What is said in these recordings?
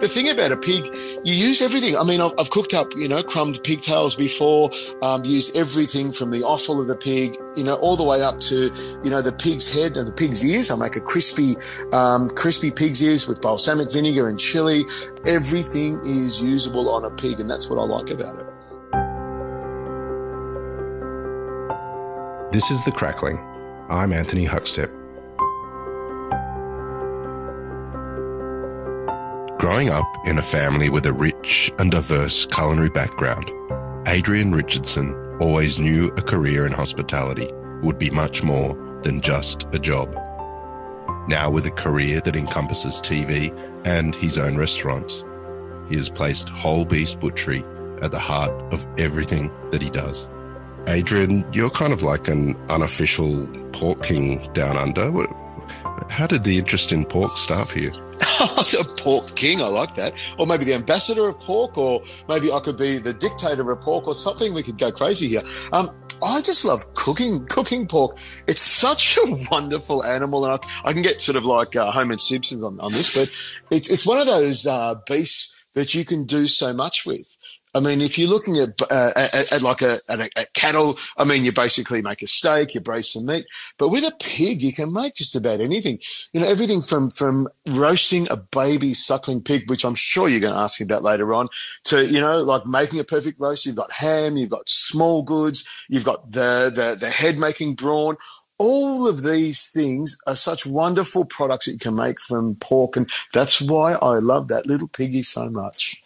the thing about a pig, you use everything. I mean, I've, I've cooked up, you know, crumbed pigtails before, um, used everything from the offal of the pig, you know, all the way up to, you know, the pig's head and the pig's ears. I make a crispy, um, crispy pig's ears with balsamic vinegar and chili. Everything is usable on a pig, and that's what I like about it. This is The Crackling. I'm Anthony Huckstep. Growing up in a family with a rich and diverse culinary background, Adrian Richardson always knew a career in hospitality would be much more than just a job. Now, with a career that encompasses TV and his own restaurants, he has placed whole beast butchery at the heart of everything that he does. Adrian, you're kind of like an unofficial pork king down under. How did the interest in pork start for you? the pork king, I like that. Or maybe the ambassador of pork, or maybe I could be the dictator of pork, or something. We could go crazy here. Um, I just love cooking cooking pork. It's such a wonderful animal, and I, I can get sort of like uh, Homer Simpson on, on this, but it's it's one of those uh, beasts that you can do so much with. I mean, if you're looking at, uh, at, at, like a, at, a, cattle, I mean, you basically make a steak, you braise some meat, but with a pig, you can make just about anything. You know, everything from, from roasting a baby suckling pig, which I'm sure you're going to ask me about later on, to, you know, like making a perfect roast. You've got ham, you've got small goods, you've got the, the, the head making brawn, all of these things are such wonderful products that you can make from pork. And that's why I love that little piggy so much.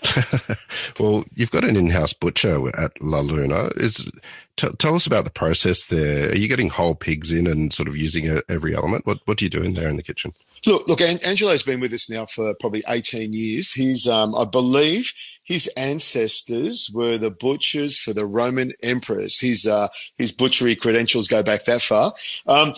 well, you've got an in house butcher at La Luna. Is, t- tell us about the process there. Are you getting whole pigs in and sort of using every element? What, what are you doing there in the kitchen? Look, look, Angelo's been with us now for probably 18 years. He's, um, I believe his ancestors were the butchers for the Roman emperors. His, uh, his butchery credentials go back that far. Um,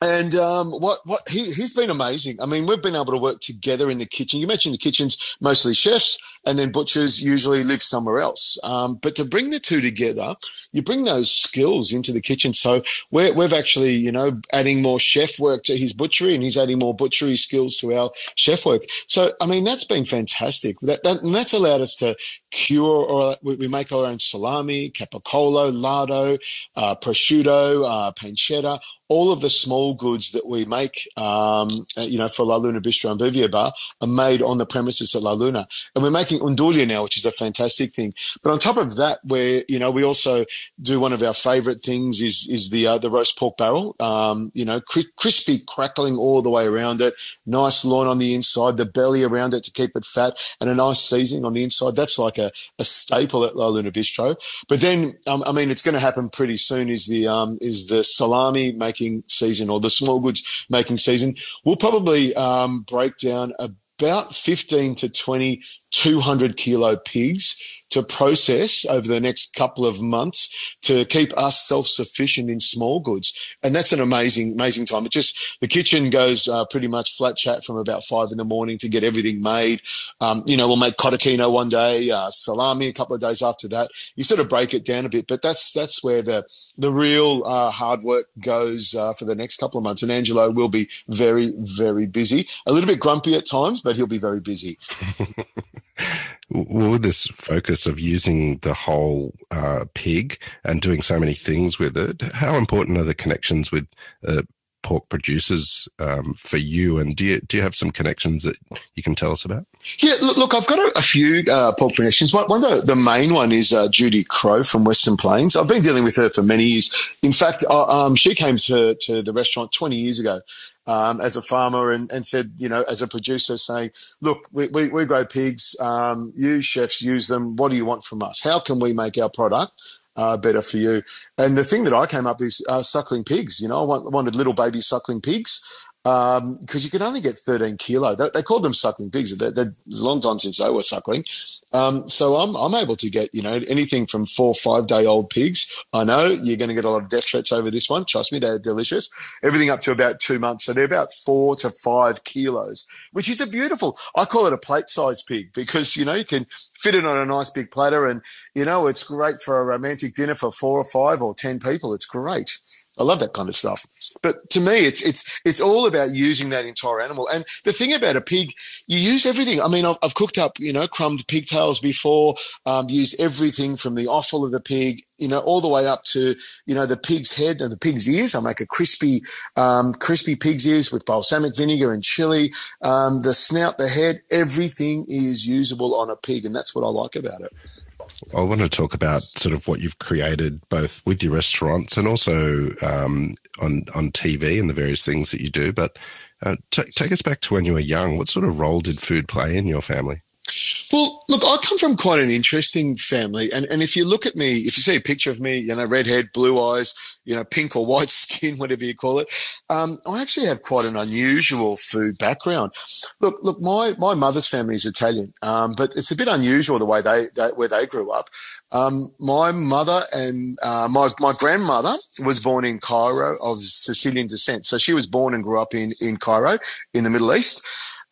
and um, what what he he's been amazing. I mean, we've been able to work together in the kitchen. You mentioned the kitchen's mostly chefs, and then butchers usually live somewhere else. Um, but to bring the two together, you bring those skills into the kitchen. So we're, we've actually, you know, adding more chef work to his butchery, and he's adding more butchery skills to our chef work. So I mean, that's been fantastic. That, that and that's allowed us to cure, or we, we make our own salami, capicola, lardo, uh, prosciutto, uh, pancetta all of the small goods that we make, um, uh, you know, for La Luna Bistro and Bouvier Bar are made on the premises at La Luna. And we're making nduja now, which is a fantastic thing. But on top of that, where, you know, we also do one of our favorite things is, is the, uh, the roast pork barrel, um, you know, cri- crispy crackling all the way around it, nice loin on the inside, the belly around it to keep it fat and a nice seasoning on the inside. That's like a, a staple at La Luna Bistro. But then, um, I mean, it's going to happen pretty soon is the, um, is the salami making making season or the small goods making season, we'll probably um, break down about 15 to 20 200 kilo pigs to process over the next couple of months to keep us self-sufficient in small goods. And that's an amazing, amazing time. It just, the kitchen goes uh, pretty much flat chat from about five in the morning to get everything made. Um, you know, we'll make cotechino one day, uh, salami a couple of days after that. You sort of break it down a bit, but that's, that's where the, the real uh, hard work goes uh, for the next couple of months. And Angelo will be very, very busy, a little bit grumpy at times, but he'll be very busy. with this focus of using the whole uh, pig and doing so many things with it, how important are the connections with uh, pork producers um, for you? And do you do you have some connections that you can tell us about? Yeah, look, look I've got a, a few uh, pork connections. One, one of the, the main one is uh, Judy Crow from Western Plains. I've been dealing with her for many years. In fact, um, she came to to the restaurant 20 years ago um, as a farmer and, and said, you know, as a producer saying, look, we, we, we grow pigs, um, you chefs use them. What do you want from us? How can we make our product uh, better for you? And the thing that I came up is uh, suckling pigs. You know, I want, wanted little baby suckling pigs because um, you can only get 13 kilo. They, they called them suckling pigs. They're, they're, it's a long time since they were suckling. Um, so I'm, I'm able to get, you know, anything from four, five day old pigs. I know you're going to get a lot of death threats over this one. Trust me, they're delicious. Everything up to about two months. So they're about four to five kilos, which is a beautiful, I call it a plate size pig because, you know, you can fit it on a nice big platter and, you know, it's great for a romantic dinner for four or five or 10 people. It's great. I love that kind of stuff. But to me, it's, it's, it's all about using that entire animal. And the thing about a pig, you use everything. I mean, I've, I've cooked up, you know, crumbed pigtails before, um, used everything from the offal of the pig, you know, all the way up to, you know, the pig's head and the pig's ears. I make a crispy, um, crispy pig's ears with balsamic vinegar and chili. Um, the snout, the head, everything is usable on a pig. And that's what I like about it. I want to talk about sort of what you've created both with your restaurants and also um, on on TV and the various things that you do. But uh, t- take us back to when you were young. What sort of role did food play in your family? Well, look, I come from quite an interesting family, and and if you look at me, if you see a picture of me, you know, red head, blue eyes, you know, pink or white skin, whatever you call it, um, I actually have quite an unusual food background. Look, look, my my mother's family is Italian, um, but it's a bit unusual the way they, they where they grew up. Um, my mother and uh, my my grandmother was born in Cairo of Sicilian descent, so she was born and grew up in in Cairo in the Middle East.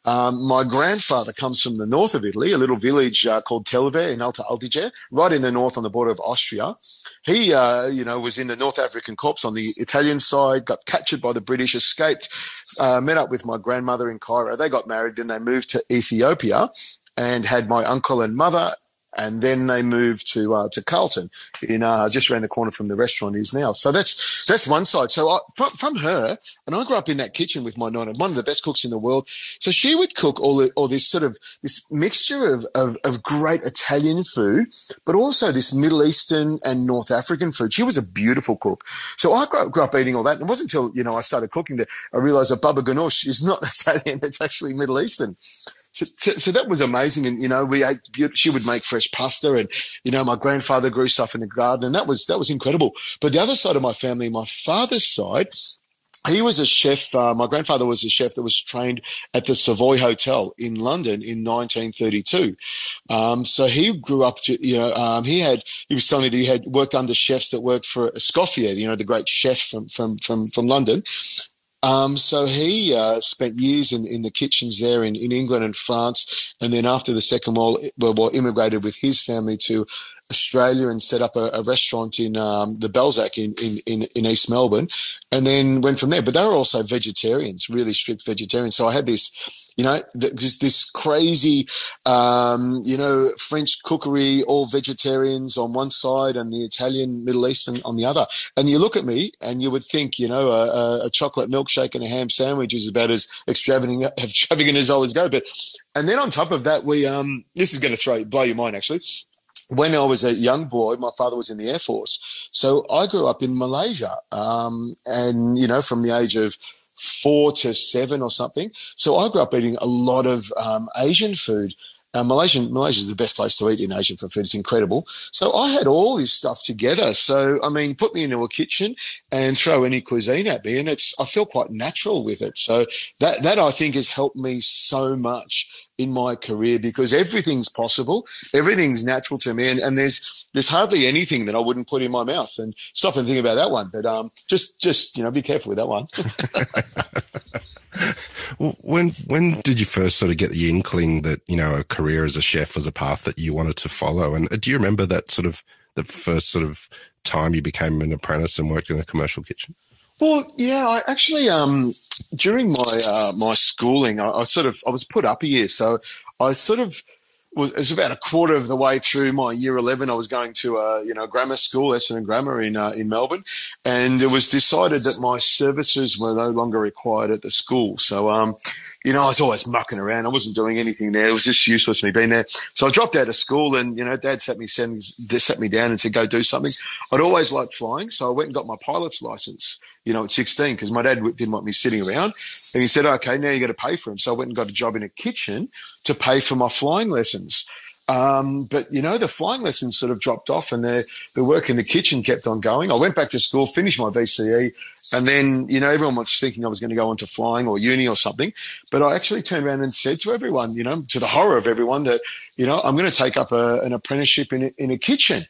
Um, my grandfather comes from the north of Italy, a little village uh, called Telve in Alto Adige, right in the north on the border of Austria. He, uh, you know, was in the North African Corps on the Italian side, got captured by the British, escaped, uh, met up with my grandmother in Cairo. They got married, then they moved to Ethiopia and had my uncle and mother and then they moved to uh, to Carlton, in uh, just around the corner from the restaurant is now. So that's that's one side. So I, from from her, and I grew up in that kitchen with my nonna, one of the best cooks in the world. So she would cook all the, all this sort of this mixture of, of of great Italian food, but also this Middle Eastern and North African food. She was a beautiful cook. So I grew up, grew up eating all that, and it wasn't until you know I started cooking that I realized that baba ganoush is not Italian; it's actually Middle Eastern. So, so, so, that was amazing. And, you know, we ate, she would make fresh pasta and, you know, my grandfather grew stuff in the garden and that was, that was incredible. But the other side of my family, my father's side, he was a chef. Uh, my grandfather was a chef that was trained at the Savoy Hotel in London in 1932. Um, so he grew up to, you know, um, he had, he was telling me that he had worked under chefs that worked for Escoffier, you know, the great chef from, from, from, from London. Um, so he uh, spent years in, in the kitchens there in, in England and France, and then after the Second World War, immigrated with his family to Australia and set up a, a restaurant in um, the Balzac in, in, in, in, East Melbourne, and then went from there. But they were also vegetarians, really strict vegetarians. So I had this you know, this, this crazy, um, you know, French cookery, all vegetarians on one side and the Italian Middle Eastern on the other. And you look at me and you would think, you know, a, a chocolate milkshake and a ham sandwich is about as extravagant, extravagant as I always go. But, and then on top of that, we, um, this is going to throw, blow your mind actually when I was a young boy, my father was in the Air Force. So I grew up in Malaysia. Um, and, you know, from the age of four to seven or something. So I grew up eating a lot of um, Asian food. Uh, Malaysian Malaysia is the best place to eat in Asia for food. It's incredible. So I had all this stuff together. So I mean, put me into a kitchen and throw any cuisine at me, and it's I feel quite natural with it. So that that I think has helped me so much in my career because everything's possible, everything's natural to me, and, and there's there's hardly anything that I wouldn't put in my mouth. And stop and think about that one, but um, just just you know, be careful with that one. when when did you first sort of get the inkling that you know a career as a chef was a path that you wanted to follow? And uh, do you remember that sort of the first sort of time you became an apprentice and worked in a commercial kitchen? Well, yeah, I actually um, during my uh, my schooling, I, I, sort of I was put up a year, so I sort of was, it was about a quarter of the way through my year eleven. I was going to a you know grammar school, Essendon Grammar in uh, in Melbourne, and it was decided that my services were no longer required at the school. So um, you know, I was always mucking around. I wasn't doing anything there. It was just useless me being there. So I dropped out of school and, you know, dad sat me, sent, sat me down and said, go do something. I'd always liked flying. So I went and got my pilot's license you know, at 16, because my dad didn't want me sitting around. And he said, okay, now you got to pay for them. So I went and got a job in a kitchen to pay for my flying lessons. Um, but you know, the flying lessons sort of dropped off and the, the work in the kitchen kept on going. I went back to school, finished my VCE, and then, you know, everyone was thinking I was going to go into flying or uni or something. But I actually turned around and said to everyone, you know, to the horror of everyone that, you know, I'm going to take up a, an apprenticeship in a, in a kitchen.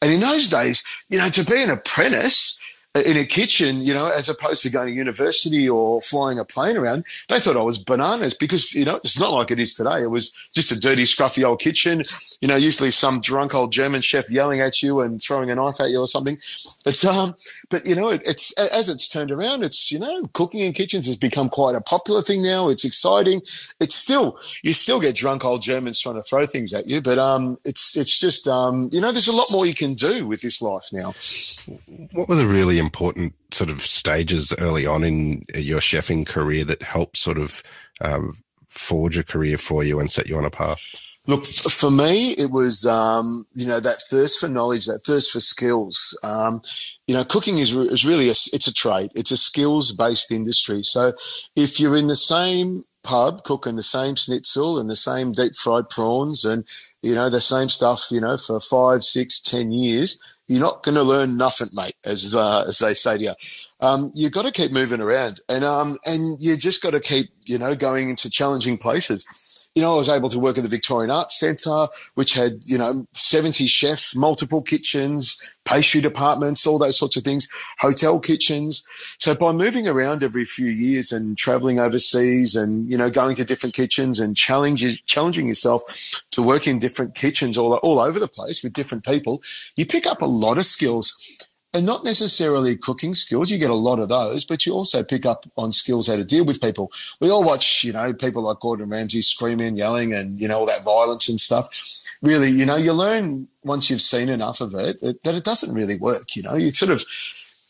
And in those days, you know, to be an apprentice, in a kitchen, you know, as opposed to going to university or flying a plane around, they thought I was bananas because, you know, it's not like it is today. It was just a dirty, scruffy old kitchen. You know, usually some drunk old German chef yelling at you and throwing a knife at you or something. Um, but you know, it, it's, as it's turned around, it's, you know, cooking in kitchens has become quite a popular thing now. It's exciting. It's still, you still get drunk old Germans trying to throw things at you, but, um, it's, it's just, um, you know, there's a lot more you can do with this life now. What were the really important sort of stages early on in your chefing career that helped sort of um, forge a career for you and set you on a path? Look, for me, it was um, you know that thirst for knowledge, that thirst for skills. Um, you know, cooking is, is really a, it's a trade. It's a skills based industry. So, if you're in the same pub cooking the same schnitzel and the same deep fried prawns and you know the same stuff, you know, for five, six, ten years, you're not going to learn nothing, mate, as uh, as they say to you. Um, you've got to keep moving around, and um, and you just got to keep, you know, going into challenging places you know, I was able to work at the Victorian Arts Centre, which had, you know, 70 chefs, multiple kitchens, pastry departments, all those sorts of things, hotel kitchens. So by moving around every few years and traveling overseas and, you know, going to different kitchens and challenging, challenging yourself to work in different kitchens all, all over the place with different people, you pick up a lot of skills and not necessarily cooking skills. You get a lot of those, but you also pick up on skills how to deal with people. We all watch, you know, people like Gordon Ramsay screaming, yelling, and you know all that violence and stuff. Really, you know, you learn once you've seen enough of it that it doesn't really work. You know, you sort of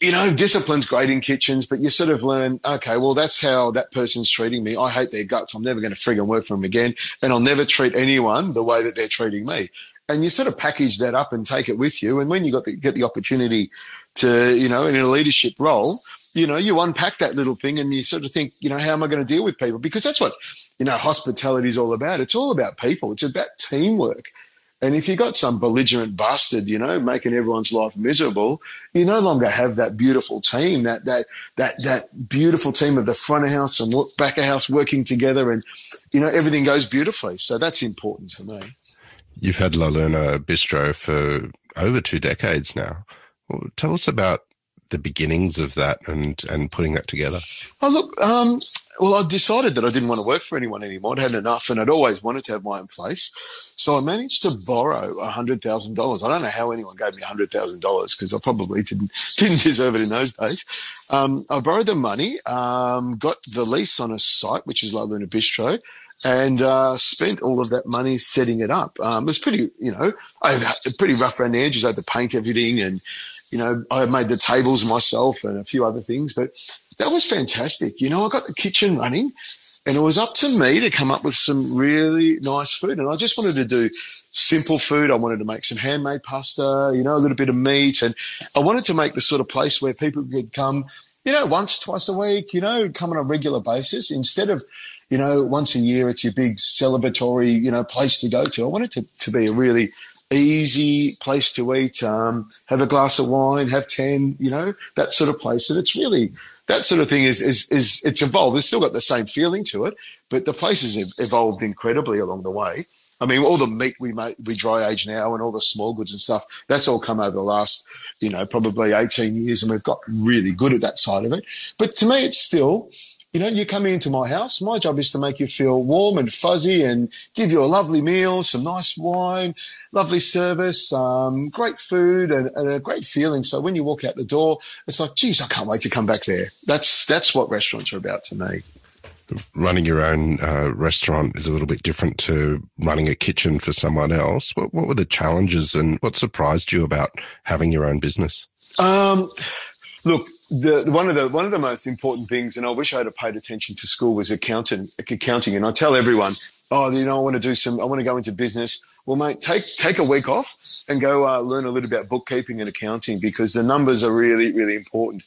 you know, discipline's great in kitchens, but you sort of learn, okay, well, that's how that person's treating me. I hate their guts. I'm never going to frigging work for them again. And I'll never treat anyone the way that they're treating me and you sort of package that up and take it with you. And when you got the, get the opportunity to, you know, in a leadership role, you know, you unpack that little thing and you sort of think, you know, how am I going to deal with people? Because that's what, you know, hospitality is all about. It's all about people. It's about teamwork. And if you got some belligerent bastard, you know, making everyone's life miserable, you no longer have that beautiful team, that that that that beautiful team of the front of house and back of house working together, and you know everything goes beautifully. So that's important for me. You've had La Luna Bistro for over two decades now. Well, tell us about the beginnings of that and and putting that together. Oh, look, um, well, I decided that I didn't want to work for anyone anymore. I'd had enough, and I'd always wanted to have my own place. So I managed to borrow hundred thousand dollars. I don't know how anyone gave me hundred thousand dollars because I probably didn't didn't deserve it in those days. Um, I borrowed the money, um, got the lease on a site which is La Luna Bistro, and uh, spent all of that money setting it up. Um, it was pretty, you know, I pretty rough around the edges. I had to paint everything, and you know, I made the tables myself and a few other things. But that was fantastic. You know, I got the kitchen running, and it was up to me to come up with some really nice food. And I just wanted to do simple food. I wanted to make some handmade pasta, you know, a little bit of meat, and I wanted to make the sort of place where people could come. You know, once, twice a week, you know, come on a regular basis instead of you know, once a year, it's your big celebratory, you know, place to go to. I want it to, to be a really easy place to eat, um, have a glass of wine, have 10, you know, that sort of place. And it's really, that sort of thing is, is, is it's evolved. It's still got the same feeling to it, but the place has evolved incredibly along the way. I mean, all the meat we make, we dry age now and all the small goods and stuff, that's all come over the last, you know, probably 18 years and we've got really good at that side of it. But to me, it's still, you know, you come into my house. My job is to make you feel warm and fuzzy and give you a lovely meal, some nice wine, lovely service, um, great food, and, and, a great feeling. So when you walk out the door, it's like, geez, I can't wait to come back there. That's that's what restaurants are about to me. Running your own uh, restaurant is a little bit different to running a kitchen for someone else. What, what were the challenges and what surprised you about having your own business? Um, look, the, one of the one of the most important things, and I wish I had paid attention to school, was accounting. Accounting, and I tell everyone, oh, you know, I want to do some, I want to go into business. Well, mate, take take a week off and go uh, learn a little about bookkeeping and accounting because the numbers are really really important.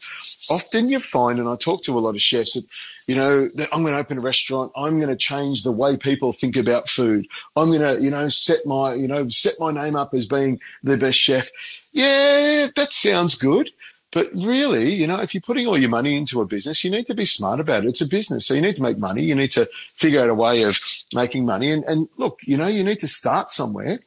Often you find, and I talk to a lot of chefs that, you know, that I'm going to open a restaurant. I'm going to change the way people think about food. I'm going to, you know, set my, you know, set my name up as being the best chef. Yeah, that sounds good but really, you know, if you're putting all your money into a business, you need to be smart about it. It's a business. So you need to make money. You need to figure out a way of making money. And, and look, you know, you need to start somewhere.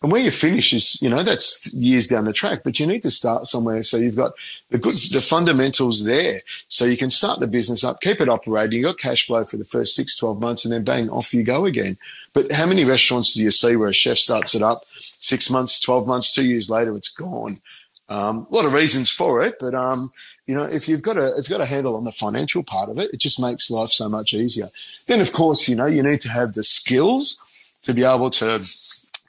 And where you finish is, you know, that's years down the track, but you need to start somewhere. So you've got the good, the fundamentals there. So you can start the business up, keep it operating. You've got cash flow for the first six, 12 months and then bang, off you go again. But how many restaurants do you see where a chef starts it up six months, 12 months, two years later, it's gone? Um, a lot of reasons for it, but um, you know, if you've got a if you've got a handle on the financial part of it, it just makes life so much easier. Then, of course, you know, you need to have the skills to be able to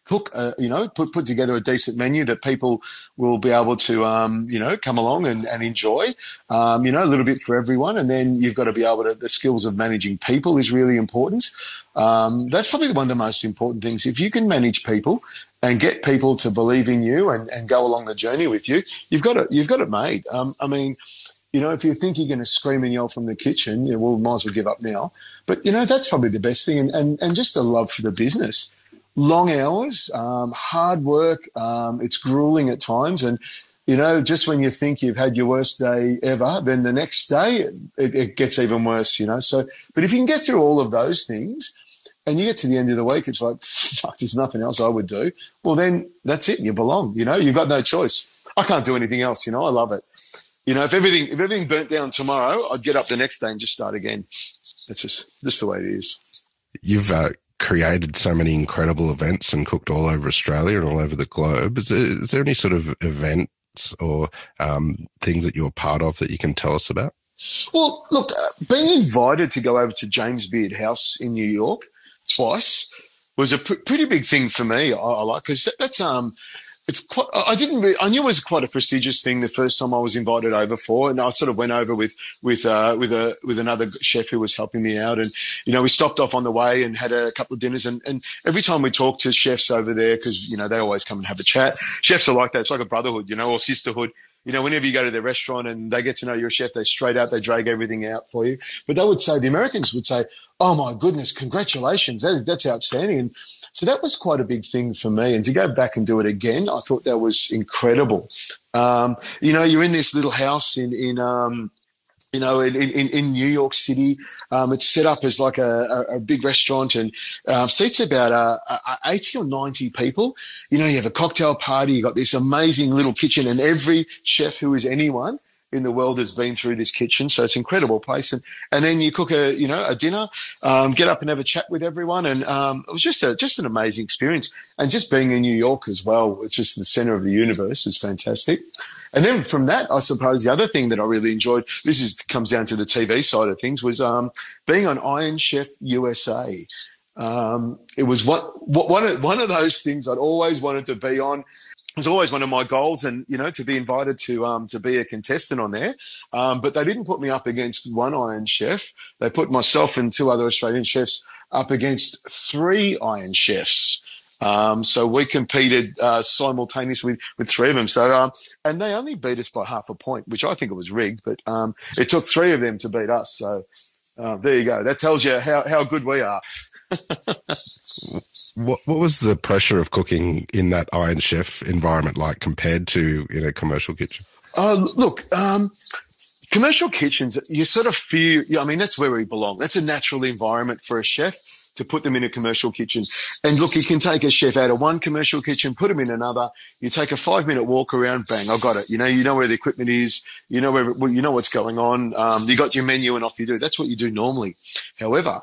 cook, uh, you know, put put together a decent menu that people will be able to, um, you know, come along and, and enjoy. Um, you know, a little bit for everyone, and then you've got to be able to. The skills of managing people is really important. Um, that's probably one of the most important things. If you can manage people and get people to believe in you and, and go along the journey with you, you've got it. You've got it made. Um, I mean, you know, if you think you're going to scream and yell from the kitchen, you well, might as well give up now. But you know, that's probably the best thing, and and, and just a love for the business long hours, um, hard work. Um, it's grueling at times. And, you know, just when you think you've had your worst day ever, then the next day it, it, gets even worse, you know. So, but if you can get through all of those things and you get to the end of the week, it's like, fuck, there's nothing else I would do. Well, then that's it. You belong, you know, you've got no choice. I can't do anything else, you know. I love it. You know, if everything if everything burnt down tomorrow, I'd get up the next day and just start again. That's just just the way it is. You've uh, created so many incredible events and cooked all over Australia and all over the globe. Is there, is there any sort of events or um, things that you're part of that you can tell us about? Well, look, uh, being invited to go over to James Beard House in New York twice was a pr- pretty big thing for me. I, I like because that's um it's quite. I didn't. Really, I knew it was quite a prestigious thing the first time I was invited over for, and I sort of went over with with uh, with a with another chef who was helping me out, and you know we stopped off on the way and had a couple of dinners, and and every time we talk to chefs over there, because you know they always come and have a chat. Chefs are like that. It's like a brotherhood, you know, or sisterhood. You know, whenever you go to their restaurant and they get to know your chef, they straight out, they drag everything out for you. But they would say, the Americans would say, "Oh my goodness, congratulations, that, that's outstanding." And so that was quite a big thing for me. And to go back and do it again, I thought that was incredible. Um, you know, you're in this little house in, in, um, you know, in, in, in, New York City. Um, it's set up as like a, a, a big restaurant and uh, seats about uh, uh, 80 or 90 people. You know, you have a cocktail party, you've got this amazing little kitchen, and every chef who is anyone in the world has been through this kitchen. So it's an incredible place. And, and then you cook a, you know, a dinner, um, get up and have a chat with everyone. And, um, it was just a, just an amazing experience. And just being in New York as well, is the center of the universe is fantastic. And then from that, I suppose the other thing that I really enjoyed, this is comes down to the TV side of things, was um, being on Iron Chef USA. Um, it was one, one, of, one of those things I'd always wanted to be on was always one of my goals, and you know, to be invited to um, to be a contestant on there. Um, but they didn't put me up against one Iron Chef. They put myself and two other Australian chefs up against three Iron Chefs. Um, so we competed uh, simultaneously with, with three of them. So um, and they only beat us by half a point, which I think it was rigged. But um, it took three of them to beat us. So uh, there you go. That tells you how how good we are. what what was the pressure of cooking in that Iron Chef environment like compared to in a commercial kitchen? Uh, look, um, commercial kitchens, you sort of feel. I mean, that's where we belong. That's a natural environment for a chef to put them in a commercial kitchen. And look, you can take a chef out of one commercial kitchen, put them in another. You take a five minute walk around, bang, I got it. You know, you know where the equipment is. You know where, well, you know what's going on. Um, you got your menu and off you do. That's what you do normally. However,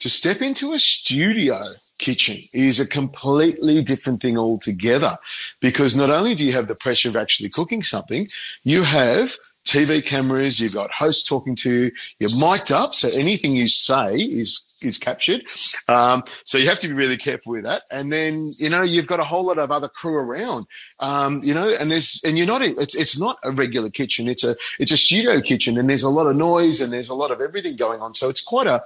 to step into a studio kitchen is a completely different thing altogether because not only do you have the pressure of actually cooking something, you have TV cameras, you've got hosts talking to you, you're mic'd up, so anything you say is is captured. Um, so you have to be really careful with that. And then you know you've got a whole lot of other crew around. Um, you know, and there's and you're not it's it's not a regular kitchen. It's a it's a studio kitchen, and there's a lot of noise and there's a lot of everything going on. So it's quite a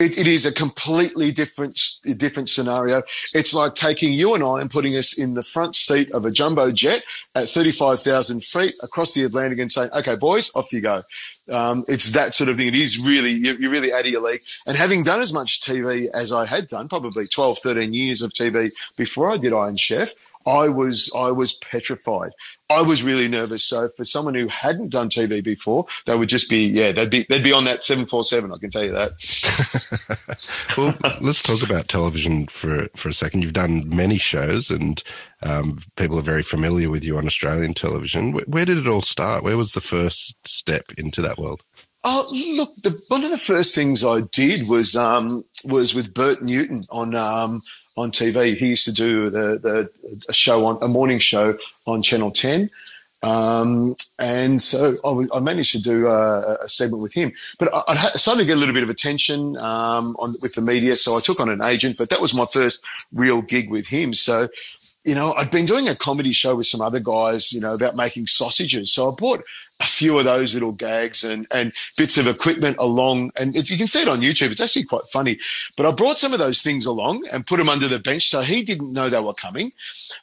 it, it is a completely different different scenario. It's like taking you and I and putting us in the front seat of a jumbo jet at 35,000 feet across the Atlantic and saying, "Okay, boys, off you go." Um, it's that sort of thing. It is really, you're really out of your league. And having done as much TV as I had done, probably 12, 13 years of TV before I did Iron Chef, I was, I was petrified. I was really nervous. So for someone who hadn't done TV before, they would just be, yeah, they'd be, they'd be on that 747. I can tell you that. well, let's talk about television for, for a second. You've done many shows and um, people are very familiar with you on Australian television. Where, where, did it all start? Where was the first step into that world? Oh, look, the, one of the first things I did was, um, was with Bert Newton on, um, on TV. He used to do the, the a show on a morning show on Channel Ten. Um, and so I, I, managed to do a, a, segment with him, but I, I, started to get a little bit of attention um, on, with the media. So I took on an agent, but that was my first real gig with him. So, you know, I'd been doing a comedy show with some other guys, you know, about making sausages. So I bought a few of those little gags and, and bits of equipment along. And if you can see it on YouTube. It's actually quite funny. But I brought some of those things along and put them under the bench. So he didn't know they were coming.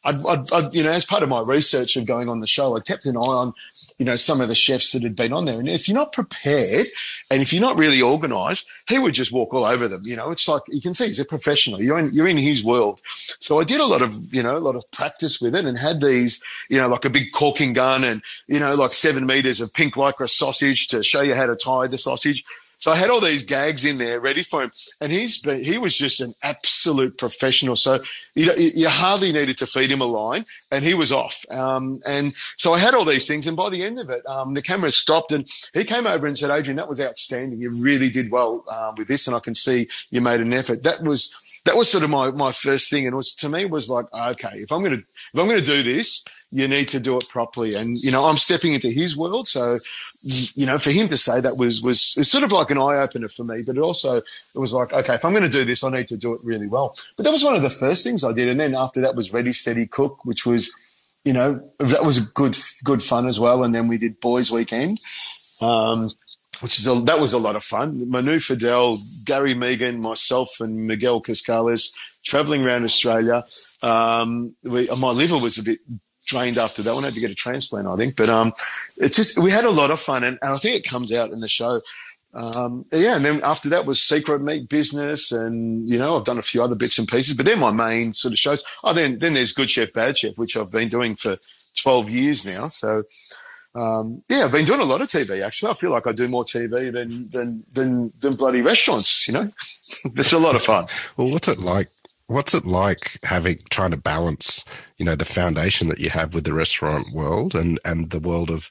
I'd, I'd, I'd, you know, as part of my research of going on the show, I kept an eye on you know, some of the chefs that had been on there. And if you're not prepared and if you're not really organized, he would just walk all over them. You know, it's like you can see he's a professional. You're in, you're in his world. So I did a lot of, you know, a lot of practice with it and had these, you know, like a big corking gun and, you know, like seven meters of pink lycra sausage to show you how to tie the sausage. So I had all these gags in there ready for him, and he's been, he was just an absolute professional. So you, you hardly needed to feed him a line, and he was off. Um, and so I had all these things, and by the end of it, um, the camera stopped, and he came over and said, "Adrian, that was outstanding. You really did well uh, with this, and I can see you made an effort." That was that was sort of my my first thing, and was to me was like, okay, if I'm gonna if I'm gonna do this, you need to do it properly. And, you know, I'm stepping into his world. So, you know, for him to say that was, was, was sort of like an eye opener for me, but it also, it was like, okay, if I'm going to do this, I need to do it really well. But that was one of the first things I did. And then after that was Ready, Steady, Cook, which was, you know, that was good, good fun as well. And then we did Boys Weekend. Um, which is a, that was a lot of fun. Manu Feildel, Gary Mehigan, myself, and Miguel Cascales traveling around Australia. Um, we, my liver was a bit drained after that one. I had to get a transplant, I think. But um, it's just we had a lot of fun, and, and I think it comes out in the show. Um, yeah, and then after that was Secret Meat Business, and you know I've done a few other bits and pieces, but they're my main sort of shows. Oh, then then there's Good Chef, Bad Chef, which I've been doing for 12 years now. So um, yeah, I've been doing a lot of TV. Actually, I feel like I do more TV than than than, than bloody restaurants. You know, it's a lot of fun. well, what's it like what's it like having trying to balance you know the foundation that you have with the restaurant world and and the world of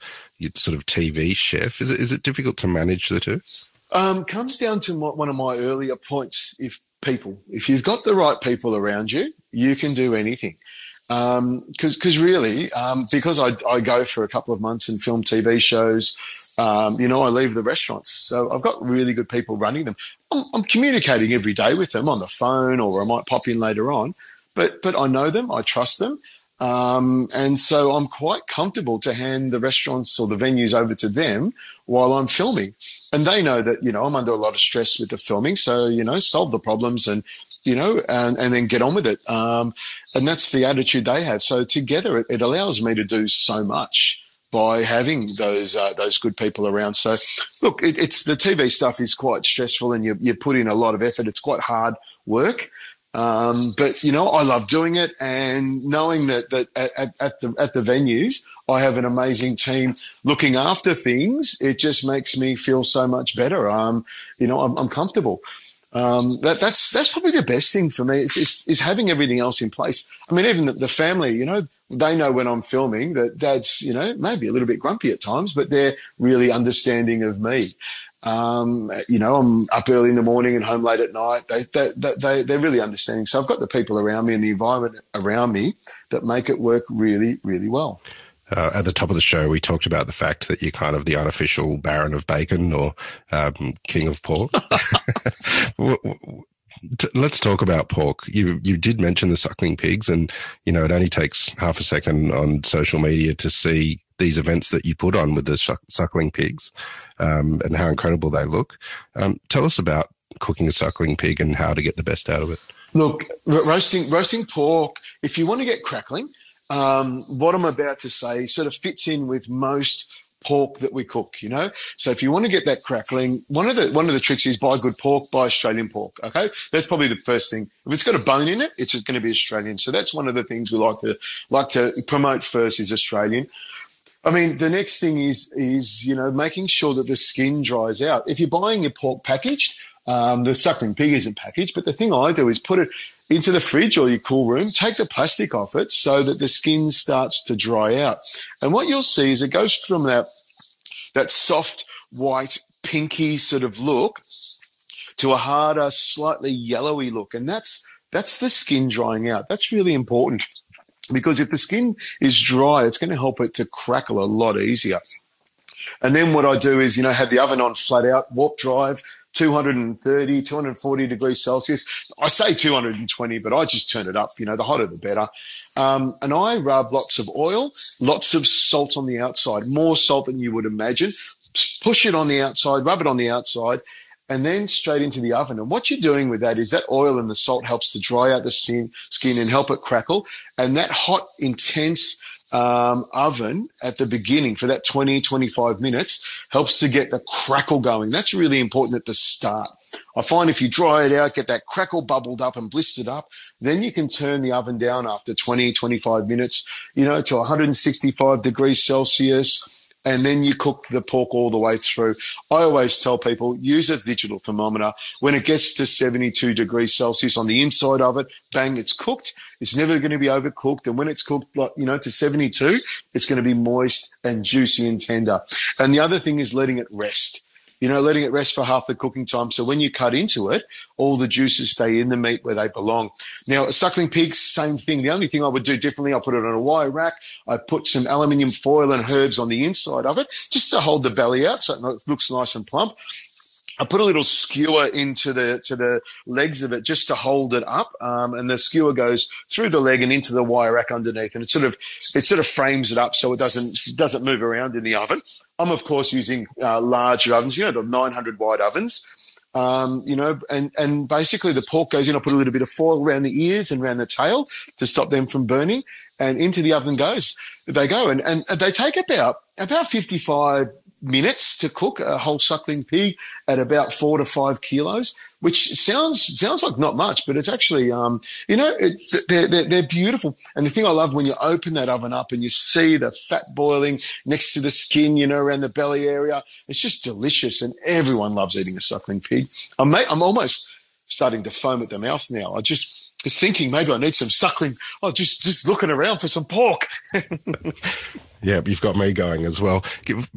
sort of tv chef? Is it is it difficult to manage the two? Um, comes down to my, one of my earlier points. If people if you've got the right people around you you can do anything. Because um, because really um, because I, I go for a couple of months and film TV shows um, you know, I leave the restaurants. So I've got really good people running them. I'm, I'm, communicating every day with them on the phone or I might pop in later on, but, but I know them, I trust them. Um, and so I'm quite comfortable to hand the restaurants or the venues over to them while I'm filming. And they know that, you know, I'm under a lot of stress with the filming. So, you know, solve the problems and, you know, and, and then get on with it. Um, and that's the attitude they have. So together it, it allows me to do so much by having those uh, those good people around. So, look, it, it's the TV stuff is quite stressful, and you you put in a lot of effort. It's quite hard work, um, but you know I love doing it, and knowing that that at, at the at the venues I have an amazing team looking after things. It just makes me feel so much better. Um, you know, I'm, I'm comfortable. Um, that, that's that's probably the best thing for me is, is, having everything else in place. I mean, even the, the, family, you know, they know when I'm filming that dad's, you know, maybe a little bit grumpy at times, but they're really understanding of me. Um, you know, I'm up early in the morning and home late at night. They, they, they, they're really understanding. So I've got the people around me and the environment around me that make it work really, really well. Uh, at the top of the show, we talked about the fact that you're kind of the unofficial Baron of Bacon or um, King of Pork. Let's talk about pork. You you did mention the suckling pigs, and you know it only takes half a second on social media to see these events that you put on with the suckling pigs, um, and how incredible they look. Um, tell us about cooking a suckling pig and how to get the best out of it. Look, roasting roasting pork. If you want to get crackling, um, what I'm about to say sort of fits in with most pork that we cook, you know? So if you want to get that crackling, one of the one of the tricks is buy good pork, buy Australian pork. Okay. That's probably the first thing. If it's got a bone in it, it's just going to be Australian. So that's one of the things we like to like to promote first is Australian. I mean, the next thing is is you know making sure that the skin dries out. If you're buying your pork packaged, um, the suckling pig isn't packaged, but the thing I do is put it into the fridge or your cool room, take the plastic off it so that the skin starts to dry out. And what you'll see is it goes from that, that soft, white, pinky sort of look to a harder, slightly yellowy look. And that's, that's the skin drying out. That's really important because if the skin is dry, it's going to help it to crackle a lot easier. And then what I do is, you know, have the oven on flat out, warp drive, 230, 240 degrees Celsius. I say 220, but I just turn it up. You know, the hotter the better. Um, and I rub lots of oil, lots of salt on the outside, more salt than you would imagine. Push it on the outside, rub it on the outside, and then straight into the oven. And what you're doing with that is that oil and the salt helps to dry out the skin, skin and help it crackle. And that hot, intense um, oven at the beginning for that 20, 25 minutes helps to get the crackle going. That's really important at the start. I find if you dry it out, get that crackle bubbled up and blistered up, then you can turn the oven down after 20, 25 minutes, you know, to 165 degrees Celsius and then you cook the pork all the way through. I always tell people use a digital thermometer. When it gets to 72 degrees Celsius on the inside of it, bang, it's cooked. It's never going to be overcooked. And when it's cooked, like, you know, to 72, it's going to be moist and juicy and tender. And the other thing is letting it rest you know, letting it rest for half the cooking time. So when you cut into it, all the juices stay in the meat where they belong. Now, suckling pigs, same thing. The only thing I would do differently, I put it on a wire rack. I put some aluminium foil and herbs on the inside of it just to hold the belly out so it looks nice and plump. I put a little skewer into the to the legs of it just to hold it up, um, and the skewer goes through the leg and into the wire rack underneath, and it sort of it sort of frames it up so it doesn't doesn't move around in the oven. I'm of course using uh, larger ovens, you know, the 900 wide ovens. Um, you know, and, and basically the pork goes in. I put a little bit of foil around the ears and around the tail to stop them from burning. And into the oven goes. They go and, and they take about, about 55 minutes to cook a whole suckling pig at about four to five kilos, which sounds sounds like not much, but it's actually, um, you know, it, they're, they're, they're beautiful. And the thing I love when you open that oven up and you see the fat boiling next to the skin, you know, around the belly area, it's just delicious. And everyone loves eating a suckling pig. I'm, I'm almost starting to foam at the mouth now. I just was thinking maybe I need some suckling. Oh, just just looking around for some pork. Yeah, you've got me going as well.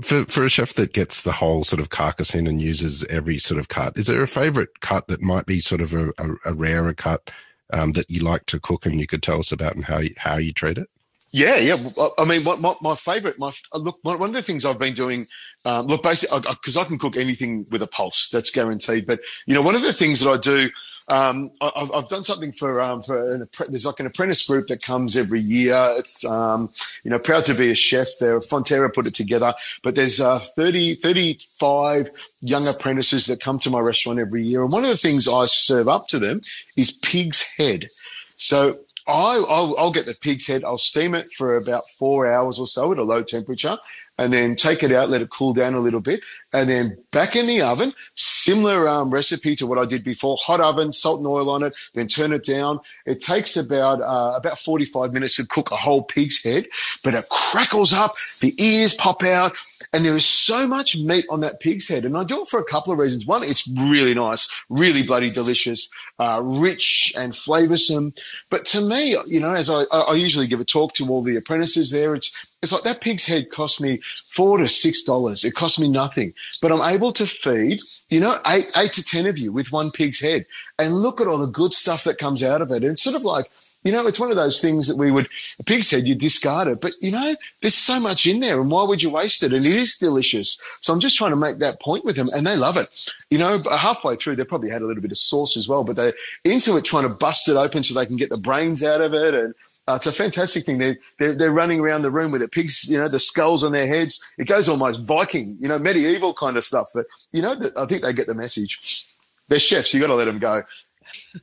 For for a chef that gets the whole sort of carcass in and uses every sort of cut, is there a favourite cut that might be sort of a, a, a rarer cut um, that you like to cook and you could tell us about and how you, how you treat it? Yeah, yeah. I mean, my, my, my favorite, my look, one of the things I've been doing, um, look, basically, because I, I, can cook anything with a pulse, that's guaranteed. But you know, one of the things that I do um, I, have done something for um, for an, there's like an apprentice group that comes every year. It's um, you know proud to be a chef there. Fonterra put it together, but there's uh, 30 35 young apprentices that come to my restaurant every year, and one of the things I serve up to them is pig's head. So I, will I'll get the pig's head. I'll steam it for about four hours or so at a low temperature, and then take it out, let it cool down a little bit, and then back in the oven. Similar um, recipe to what I did before: hot oven, salt and oil on it, then turn it down. It takes about uh, about forty five minutes to cook a whole pig's head, but it crackles up, the ears pop out, and there is so much meat on that pig's head. And I do it for a couple of reasons. One, it's really nice, really bloody delicious, uh, rich and flavoursome. But to me, you know, as I, I usually give a talk to all the apprentices there, it's it's like that pig's head cost me four to six dollars. It cost me nothing, but I'm able to feed, you know, eight eight to ten of you with one pig's head, and look at all the good stuff that comes out of it. And it's sort of like you know, it's one of those things that we would, a pig's head, you discard it. But, you know, there's so much in there and why would you waste it? And it is delicious. So I'm just trying to make that point with them and they love it. You know, halfway through, they probably had a little bit of sauce as well, but they're into it trying to bust it open so they can get the brains out of it. And uh, it's a fantastic thing. They're, they're, they're, running around the room with the pigs, you know, the skulls on their heads. It goes almost Viking, you know, medieval kind of stuff. But, you know, I think they get the message. They're chefs. You got to let them go.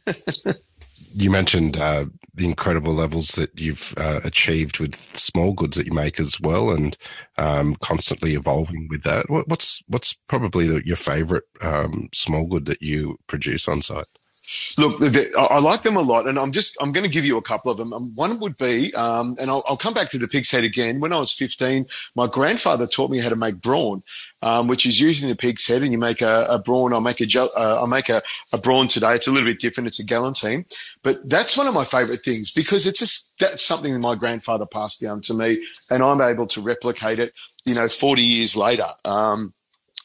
you mentioned uh, the incredible levels that you've uh, achieved with small goods that you make as well, and um, constantly evolving with that. What, what's what's probably the, your favourite um, small good that you produce on site? Look, I like them a lot, and I'm just I'm going to give you a couple of them. Um, one would be, um, and I'll, I'll, come back to the pig's head again. When I was 15, my grandfather taught me how to make brawn, um, which is using the pig's head, and you make a, a brawn. I'll make a uh, I'll make a, a brawn today. It's a little bit different. It's a galantine, but that's one of my favourite things because it's just that's something that my grandfather passed down to me, and I'm able to replicate it. You know, 40 years later. Um,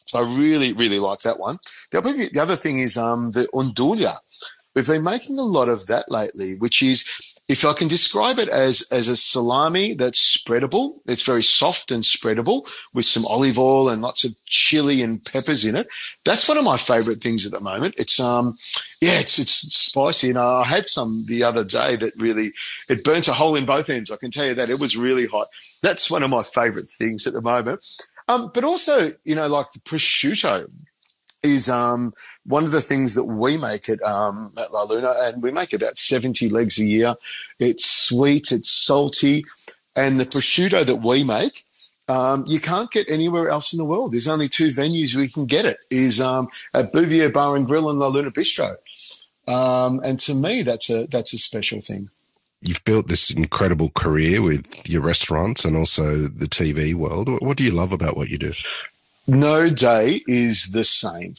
so I really, really like that one. The other, the other thing is um, the nduja. We've been making a lot of that lately, which is, if I can describe it as, as a salami that's spreadable, it's very soft and spreadable with some olive oil and lots of chili and peppers in it. That's one of my favorite things at the moment. It's, um, yeah, it's, it's spicy. And I had some the other day that really, it burnt a hole in both ends. I can tell you that it was really hot. That's one of my favorite things at the moment. Um, but also, you know, like the prosciutto is um, one of the things that we make at, um, at La Luna, and we make about 70 legs a year. It's sweet, it's salty, and the prosciutto that we make, um, you can't get anywhere else in the world. There's only two venues we can get it, is um, at Bouvier Bar and Grill and La Luna Bistro. Um, and to me, that's a, that's a special thing you've built this incredible career with your restaurants and also the TV world. What do you love about what you do? No day is the same.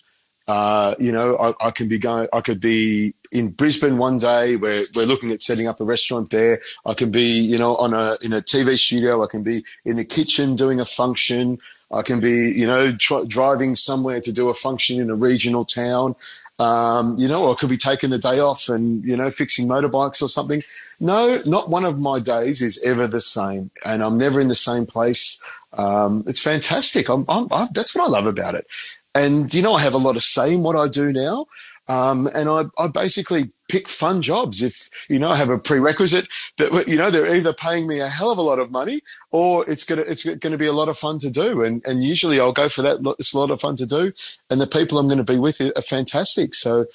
Uh, you know, I, I, can be going, I could be in Brisbane one day where we're looking at setting up a restaurant there. I can be, you know, on a, in a TV studio. I can be in the kitchen doing a function. I can be, you know, tr- driving somewhere to do a function in a regional town. Um, you know, or I could be taking the day off and, you know, fixing motorbikes or something. No, not one of my days is ever the same, and I'm never in the same place. Um, it's fantastic. I'm, I'm, I'm, that's what I love about it. And you know, I have a lot of say in what I do now. Um, and I, I basically pick fun jobs. If you know, I have a prerequisite that you know they're either paying me a hell of a lot of money or it's gonna it's gonna be a lot of fun to do. And and usually I'll go for that. It's a lot of fun to do, and the people I'm going to be with are fantastic. So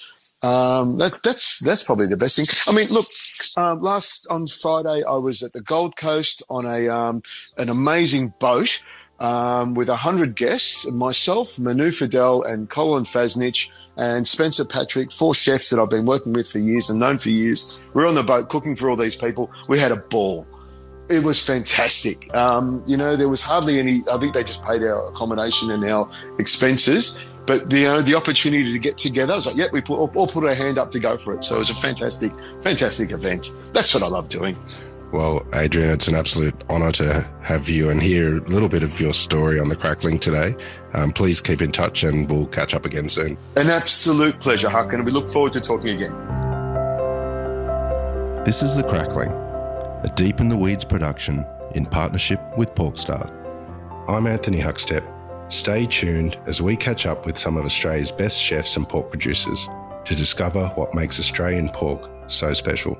um, that, that's that's probably the best thing. I mean, look, um, last on Friday I was at the Gold Coast on a um, an amazing boat um, with a hundred guests, myself, Manu Feildel, and Colin Fassnidge, and Spencer Patrick, four chefs that I've been working with for years and known for years. We we're on the boat cooking for all these people. We had a ball. It was fantastic. Um, you know, there was hardly any. I think they just paid our accommodation and our expenses but the uh, the opportunity to get together, I was like, yeah, we put, all, all put our hand up to go for it. So it was a fantastic, fantastic event. That's what I love doing. Well, Adrian, it's an absolute honour to have you and hear a little bit of your story on the crackling today. Um, please keep in touch and we'll catch up again soon. An absolute pleasure, Huck, and we look forward to talking again. This is The Crackling, a Deep in the Weeds production in partnership with Porkstar. I'm Anthony Huckstep Stay tuned as we catch up with some of Australia's best chefs and pork producers to discover what makes Australian pork so special.